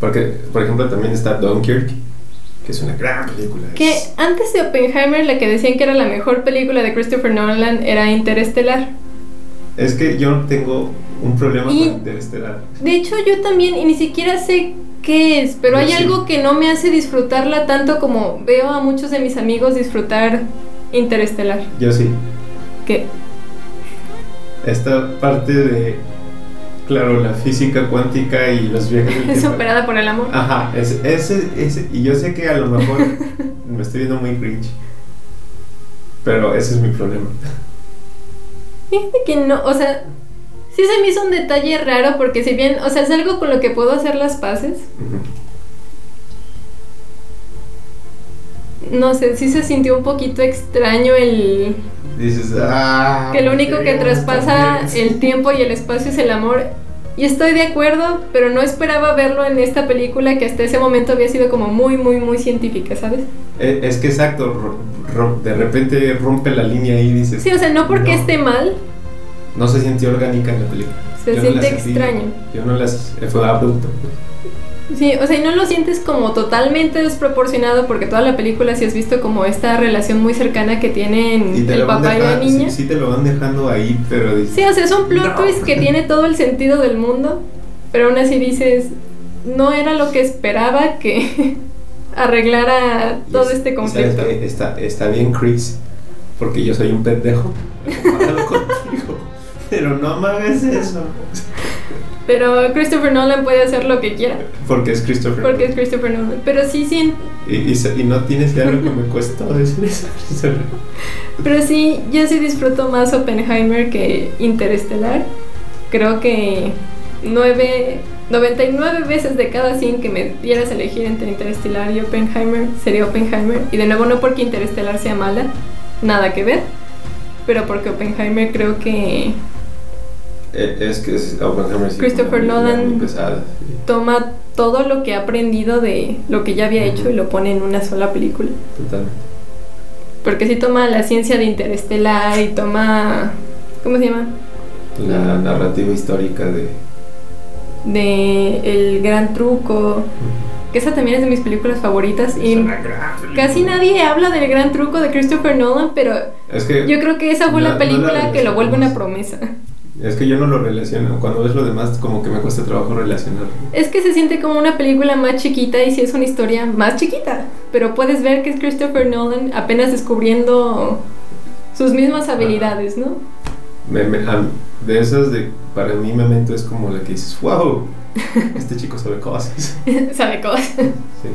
Speaker 2: Porque, por ejemplo, también está Dunkirk, que es una gran película.
Speaker 1: Que
Speaker 2: Es-
Speaker 1: antes de Oppenheimer, la que decían que era la mejor película de Christopher Nolan era Interestelar.
Speaker 2: Es que yo tengo un problema
Speaker 1: Y-
Speaker 2: con Interestelar.
Speaker 1: De hecho, yo también, y ni siquiera sé qué es, pero hay
Speaker 2: sí.
Speaker 1: algo que no me hace disfrutarla tanto como veo a muchos de mis amigos disfrutar Interestelar.
Speaker 2: Yo sí.
Speaker 1: Que
Speaker 2: Esta parte de, claro, la física cuántica y los viajes
Speaker 1: es operada por el amor.
Speaker 2: Ajá, es- ese, ese, y yo sé que a lo mejor me estoy viendo muy cringe. Pero ese es mi problema.
Speaker 1: Fíjate que no, o sea, sí se me hizo un detalle raro porque si bien, o sea, es algo con lo que puedo hacer las paces,
Speaker 2: Ujú.
Speaker 1: No sé, sí se sintió un poquito extraño el
Speaker 2: Dices, ah.
Speaker 1: que lo único que traspasa
Speaker 2: también".
Speaker 1: el tiempo y el espacio es el amor. Y estoy de acuerdo, pero no esperaba verlo en esta película que hasta ese momento había sido como muy, muy, muy científica, ¿sabes?
Speaker 2: Eh, Es que exacto, de repente rompe la línea y dices.
Speaker 1: Sí, o sea, no porque
Speaker 2: no,
Speaker 1: esté mal,
Speaker 2: No se sintió orgánica en la película.
Speaker 1: Se
Speaker 2: Yo
Speaker 1: siente
Speaker 2: sentí-
Speaker 1: extraño.
Speaker 2: Yo no las. Fue abrupto.
Speaker 1: Sí, o sea, y no lo sientes como totalmente desproporcionado porque toda la película sí has visto como esta relación muy cercana que tienen el papá y la niña.
Speaker 2: sí, sí te lo van dejando ahí, pero dices.
Speaker 1: Sí, o sea, es un plot
Speaker 2: No.
Speaker 1: twist que tiene todo el sentido del mundo, pero aún así dices, no era lo que esperaba que arreglara todo
Speaker 2: es-
Speaker 1: este
Speaker 2: sabes
Speaker 1: conflicto.
Speaker 2: Está, está bien, Chris, porque yo soy un pendejo. contigo. Pero no me hagas eso.
Speaker 1: Pero Christopher Nolan puede hacer lo que quiera,
Speaker 2: Porque es Christopher.
Speaker 1: porque es Christopher Nolan. Pero sí, sí,
Speaker 2: y, y, se- y no tienes que algo que me cuesta decir eso.
Speaker 1: Pero sí, yo sí disfruto más Oppenheimer que Interestelar. Creo que nueve, 99 veces de cada 100 que me dieras a elegir entre Interestelar y Oppenheimer sería Oppenheimer. Y de nuevo no porque Interestelar sea mala, nada que ver, pero porque Oppenheimer creo que
Speaker 2: es que es Oppenheimer sí,
Speaker 1: Christopher Nolan.
Speaker 2: muy pesada, sí,
Speaker 1: toma todo lo que ha aprendido de lo que ya había hecho y lo pone en una sola película.
Speaker 2: totalmente.
Speaker 1: Porque sí toma la ciencia de Interestelar y toma... ¿Cómo se llama?
Speaker 2: La narrativa histórica de.
Speaker 1: De El Gran Truco. Que esa también es de mis películas favoritas. Y casi nadie habla del Gran Truco de Christopher Nolan, pero
Speaker 2: Es que.
Speaker 1: yo creo que esa fue la
Speaker 2: no
Speaker 1: película
Speaker 2: la
Speaker 1: que lo vuelve una promesa.
Speaker 2: Es que yo no lo relaciono. Cuando ves lo demás, como que me cuesta trabajo relacionarlo.
Speaker 1: Es que se siente como una película más chiquita y sí es una historia más chiquita. Pero puedes ver que es Christopher Nolan apenas descubriendo sus mismas habilidades, ¿no?
Speaker 2: Me- de esas, de, para mí, Memento es como la que dices, wow, este chico sabe cosas.
Speaker 1: Sabe cosas.
Speaker 2: Sí.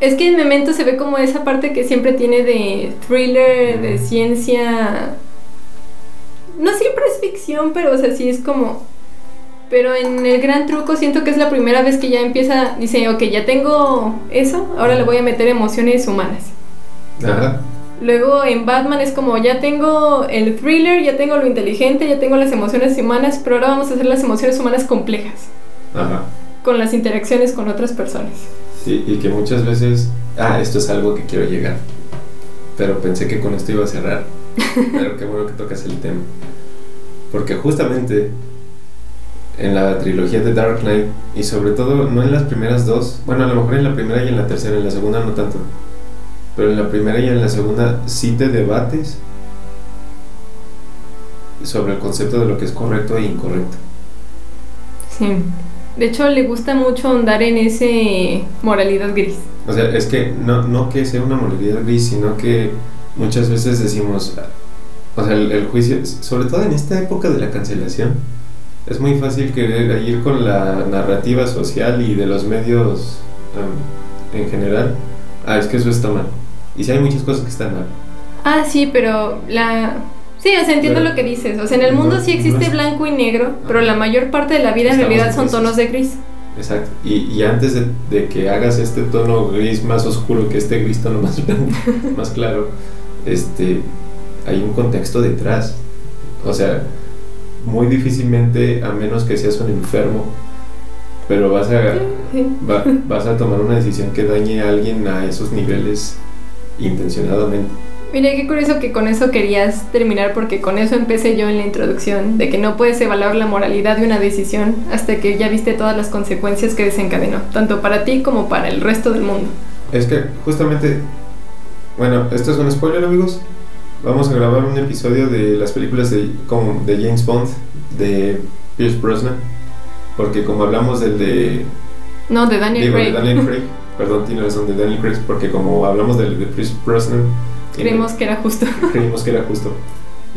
Speaker 1: Es que en Memento se ve como esa parte que siempre tiene de thriller, de ciencia. No siempre es ficción, pero o sea, sí es como. Pero en el gran truco siento que es la primera vez que ya empieza. Dice, ok, ya tengo eso, ahora le voy a meter emociones humanas.
Speaker 2: Ajá.
Speaker 1: Luego en Batman es como, ya tengo el thriller, ya tengo lo inteligente, ya tengo las emociones humanas, pero ahora vamos a hacer las emociones humanas complejas,
Speaker 2: Ajá.
Speaker 1: con las interacciones con otras personas.
Speaker 2: Y, y que muchas veces, ah, esto es algo que quiero llegar. Pero pensé que con esto iba a cerrar. Pero qué bueno que tocas el tema. Porque justamente en la trilogía de Dark Knight, y sobre todo no en las primeras dos, bueno, a lo mejor en la primera y en la tercera, en la segunda no tanto. Pero en la primera y en la segunda sí te debates sobre el concepto de lo que es correcto e incorrecto.
Speaker 1: Sí. De hecho, le gusta mucho andar en ese moralidad gris.
Speaker 2: O sea, es que no, no que sea una moralidad gris, sino que muchas veces decimos, o sea, el, el juicio, sobre todo en esta época de la cancelación, es muy fácil querer ir con la narrativa social y de los medios em, en general. Ah, es que eso está mal. Y sí hay muchas cosas que están mal.
Speaker 1: Ah, sí, pero la... Sí, o sea, entiendo
Speaker 2: Pero-
Speaker 1: lo que dices. O sea, en el mundo
Speaker 2: No-
Speaker 1: sí existe
Speaker 2: no es-
Speaker 1: blanco y negro, pero la mayor parte de la vida en realidad
Speaker 2: en
Speaker 1: son tonos de gris.
Speaker 2: Exacto. Y, y antes de, de que hagas este tono gris más oscuro que este gris tono más más claro, este, hay un contexto detrás. O sea, muy difícilmente, a menos que seas un enfermo, pero vas a, va- vas a tomar una decisión que dañe a alguien a esos niveles intencionadamente.
Speaker 1: Mira, qué curioso que con eso querías terminar, porque con eso empecé yo en la introducción, de que no puedes evaluar la moralidad de una decisión hasta que ya viste todas las consecuencias que desencadenó, tanto para ti como para el resto del mundo.
Speaker 2: Es que justamente, bueno, esto es un spoiler amigos. Vamos a grabar un episodio de las películas de, como de James Bond, de Pierce Brosnan, porque como hablamos del de,
Speaker 1: No, de Daniel
Speaker 2: digo, de
Speaker 1: Craig.
Speaker 2: Daniel Craig, perdón, tiene razón, de Daniel Craig, porque como hablamos del de Pierce Brosnan, y
Speaker 1: Creemos que era justo.
Speaker 2: creímos que era justo.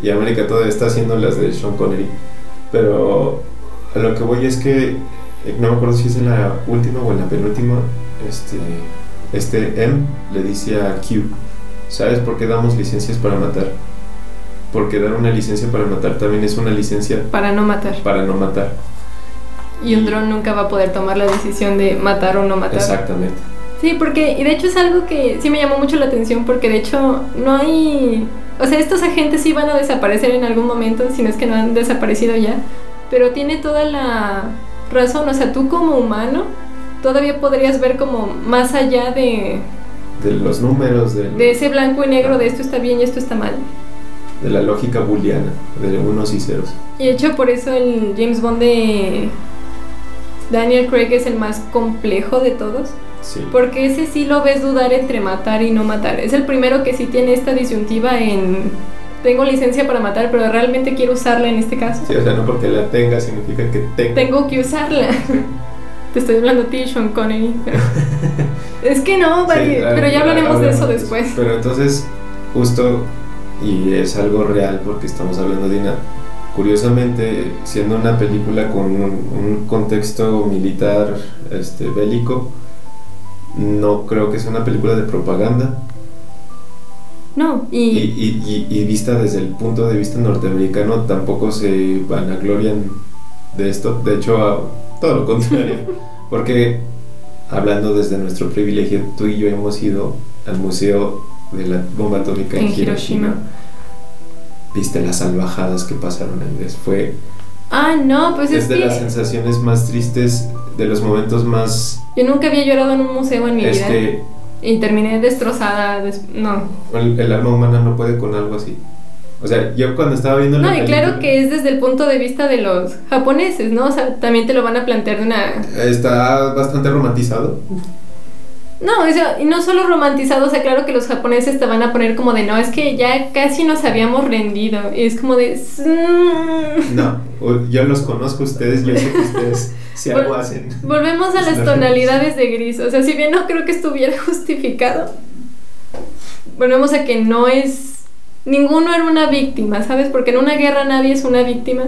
Speaker 2: Y América todavía está haciendo las de Sean Connery. Pero a lo que voy es que eh, no me acuerdo si es en la última o en la penúltima. Este, este M le dice a Q: ¿Sabes por qué damos licencias para matar? Porque dar una licencia para matar también es una licencia
Speaker 1: Para no matar.
Speaker 2: para no matar.
Speaker 1: Y un dron nunca va a poder tomar la decisión de matar o no matar.
Speaker 2: Exactamente.
Speaker 1: Sí, porque, y de hecho es algo que sí me llamó mucho la atención porque de hecho no hay, o sea, estos agentes sí van a desaparecer en algún momento, si no es que no han desaparecido ya, pero tiene toda la razón, o sea, tú como humano todavía podrías ver como más allá de,
Speaker 2: De los números, de,
Speaker 1: de ese blanco y negro de esto está bien y esto está mal.
Speaker 2: de la lógica booleana, de unos y ceros.
Speaker 1: Y de hecho por eso el James Bond de Daniel Craig es el más complejo de todos.
Speaker 2: Sí.
Speaker 1: Porque ese sí lo ves dudar entre matar y no matar. Es el primero que sí tiene esta disyuntiva en tengo licencia para matar, pero realmente quiero usarla en este caso.
Speaker 2: Sí, o sea, no porque la tenga significa que.
Speaker 1: Tengo que usarla. Te estoy hablando a ti, Sean Connery. pero- es que no,
Speaker 2: Sí,
Speaker 1: vale,
Speaker 2: ah,
Speaker 1: pero ya hablaremos de eso después.
Speaker 2: Pero entonces, justo, y es algo real porque estamos hablando de una. Curiosamente, siendo una película con un, un contexto militar este, bélico, no creo que sea una película de propaganda.
Speaker 1: No,
Speaker 2: Y,
Speaker 1: y,
Speaker 2: y- vista desde el punto de vista norteamericano, tampoco se vanaglorian de esto. De hecho, a- todo lo contrario. Porque, hablando desde nuestro privilegio, tú y yo hemos ido al Museo de la Bomba Atómica en,
Speaker 1: En
Speaker 2: Hiroshima.
Speaker 1: Hiroshima.
Speaker 2: Viste las salvajadas que pasaron ahí. Fue
Speaker 1: Ah, no, pues es,
Speaker 2: es de
Speaker 1: que
Speaker 2: las sensaciones más tristes, de los momentos más...
Speaker 1: yo nunca había llorado en un museo en mi vida.
Speaker 2: Este,
Speaker 1: Y terminé destrozada. des- No.
Speaker 2: el, el alma humana no puede con algo así. O sea, yo cuando estaba viendo la
Speaker 1: No, y claro que es desde el punto de vista de los japoneses, ¿no? O sea, también te lo van a plantear de una...
Speaker 2: Está bastante romantizado.
Speaker 1: No, o sea, y no solo romantizado, o sea, claro que los japoneses te van a poner como de, no, es que ya casi nos habíamos rendido. Y es como de... "Mm".
Speaker 2: No, yo los conozco a ustedes, yo sé que ustedes si algo
Speaker 1: Vol-
Speaker 2: hacen.
Speaker 1: Volvemos a las
Speaker 2: la
Speaker 1: tonalidades de gris. O sea, si bien no creo que estuviera justificado, volvemos a que no es... Ninguno era una víctima, ¿sabes? Porque en una guerra nadie es una víctima.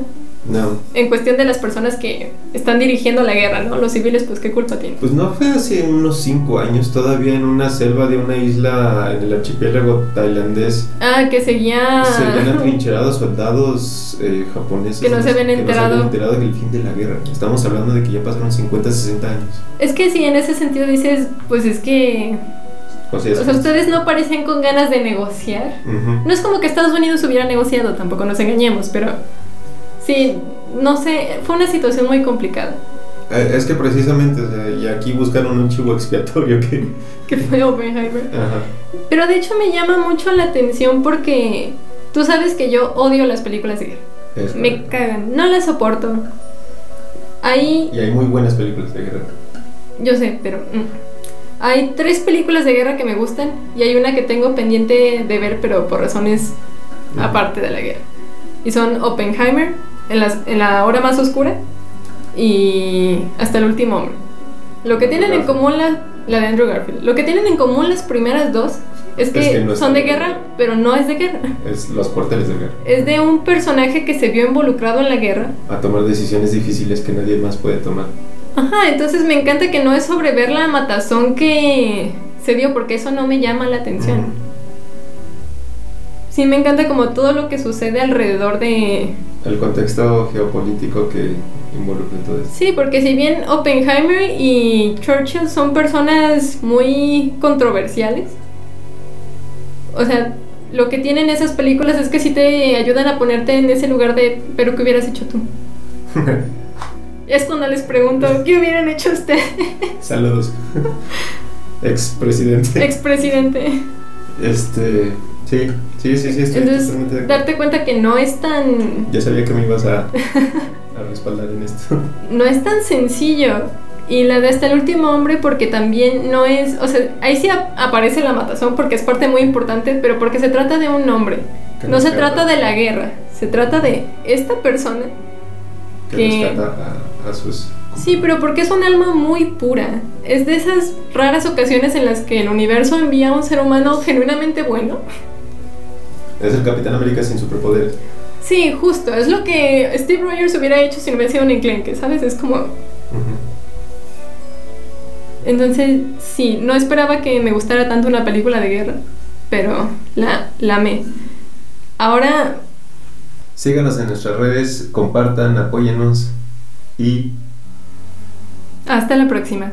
Speaker 2: No,
Speaker 1: En cuestión de las personas que están dirigiendo la guerra, ¿no? Los civiles, pues, ¿qué culpa tienen?
Speaker 2: pues no fue hace unos cinco años todavía en una selva de una isla en el archipiélago tailandés.
Speaker 1: Ah, que seguía...
Speaker 2: Se habían atrincherado soldados eh, japoneses
Speaker 1: Que no se habían
Speaker 2: que no
Speaker 1: enterado.
Speaker 2: habían enterado del fin de la guerra. Estamos hablando de que ya pasaron 50, 60 años.
Speaker 1: Es que si en ese sentido dices, pues es que...
Speaker 2: O sea,
Speaker 1: O sea, ustedes no parecen con ganas de negociar. No es como que Estados Unidos hubiera negociado, tampoco nos engañemos, pero... Sí, no sé, fue una situación muy complicada.
Speaker 2: Eh, Es que precisamente, o sea, y aquí buscaron un chivo expiatorio que...
Speaker 1: Que fue Oppenheimer.
Speaker 2: Ajá.
Speaker 1: Pero de hecho me llama mucho la atención porque... Tú sabes que yo odio las películas de guerra.
Speaker 2: Es
Speaker 1: Me
Speaker 2: correcto.
Speaker 1: cagan, no las soporto. Ahí
Speaker 2: Y hay muy buenas películas de guerra.
Speaker 1: Yo sé, pero mm. Hay tres películas de guerra que me gustan y hay una que tengo pendiente de ver, pero por razones aparte de la guerra. Y son Oppenheimer, en, las- en la hora más oscura, y Hasta el último hombre. Lo que tienen en común la, la de Andrew Garfield. Lo que tienen en común las primeras dos es que,
Speaker 2: que no
Speaker 1: son de
Speaker 2: están-
Speaker 1: guerra, pero no es de guerra.
Speaker 2: Es los cuarteles de guerra.
Speaker 1: Es de un personaje que se vio involucrado en la guerra
Speaker 2: A tomar decisiones difíciles que nadie más puede tomar.
Speaker 1: Ajá, entonces me encanta que no es sobre ver la matazón que se dio, porque eso no me llama la atención. Sí, me encanta como todo lo que sucede alrededor de...
Speaker 2: El contexto geopolítico que involucra todo esto.
Speaker 1: Sí, porque si bien Oppenheimer y Churchill son personas muy controversiales, o sea, lo que tienen esas películas es que sí te ayudan a ponerte en ese lugar de, pero ¿qué hubieras hecho tú? Es cuando les pregunto, ¿qué hubieran hecho ustedes?
Speaker 2: Saludos. Expresidente.
Speaker 1: Expresidente.
Speaker 2: Este. Sí, sí, sí, sí, estoy
Speaker 1: Entonces,
Speaker 2: totalmente de acuerdo.
Speaker 1: darte cuenta que no es tan
Speaker 2: Ya sabía que me ibas a, a respaldar en esto.
Speaker 1: no es tan sencillo. Y la de hasta el último hombre porque también no es, o sea, ahí sí ap- aparece la matazón porque es parte muy importante, pero porque se trata de un hombre.
Speaker 2: Que
Speaker 1: No se trata de la guerra, se trata de esta persona.
Speaker 2: Que
Speaker 1: que-
Speaker 2: rescata a, sus.
Speaker 1: Sí, pero porque es un alma muy pura. Es de esas raras ocasiones en las que el universo envía a un ser humano genuinamente bueno.
Speaker 2: Es el Capitán América sin superpoderes.
Speaker 1: Sí, justo, es lo que Steve Rogers hubiera hecho si no hubiera sido un enclenque, ¿sabes? Es como. Entonces, sí, no esperaba que me gustara tanto una película de guerra, pero la, la amé. Ahora,
Speaker 2: Síganos en nuestras redes, compartan, apóyennos y
Speaker 1: hasta la próxima.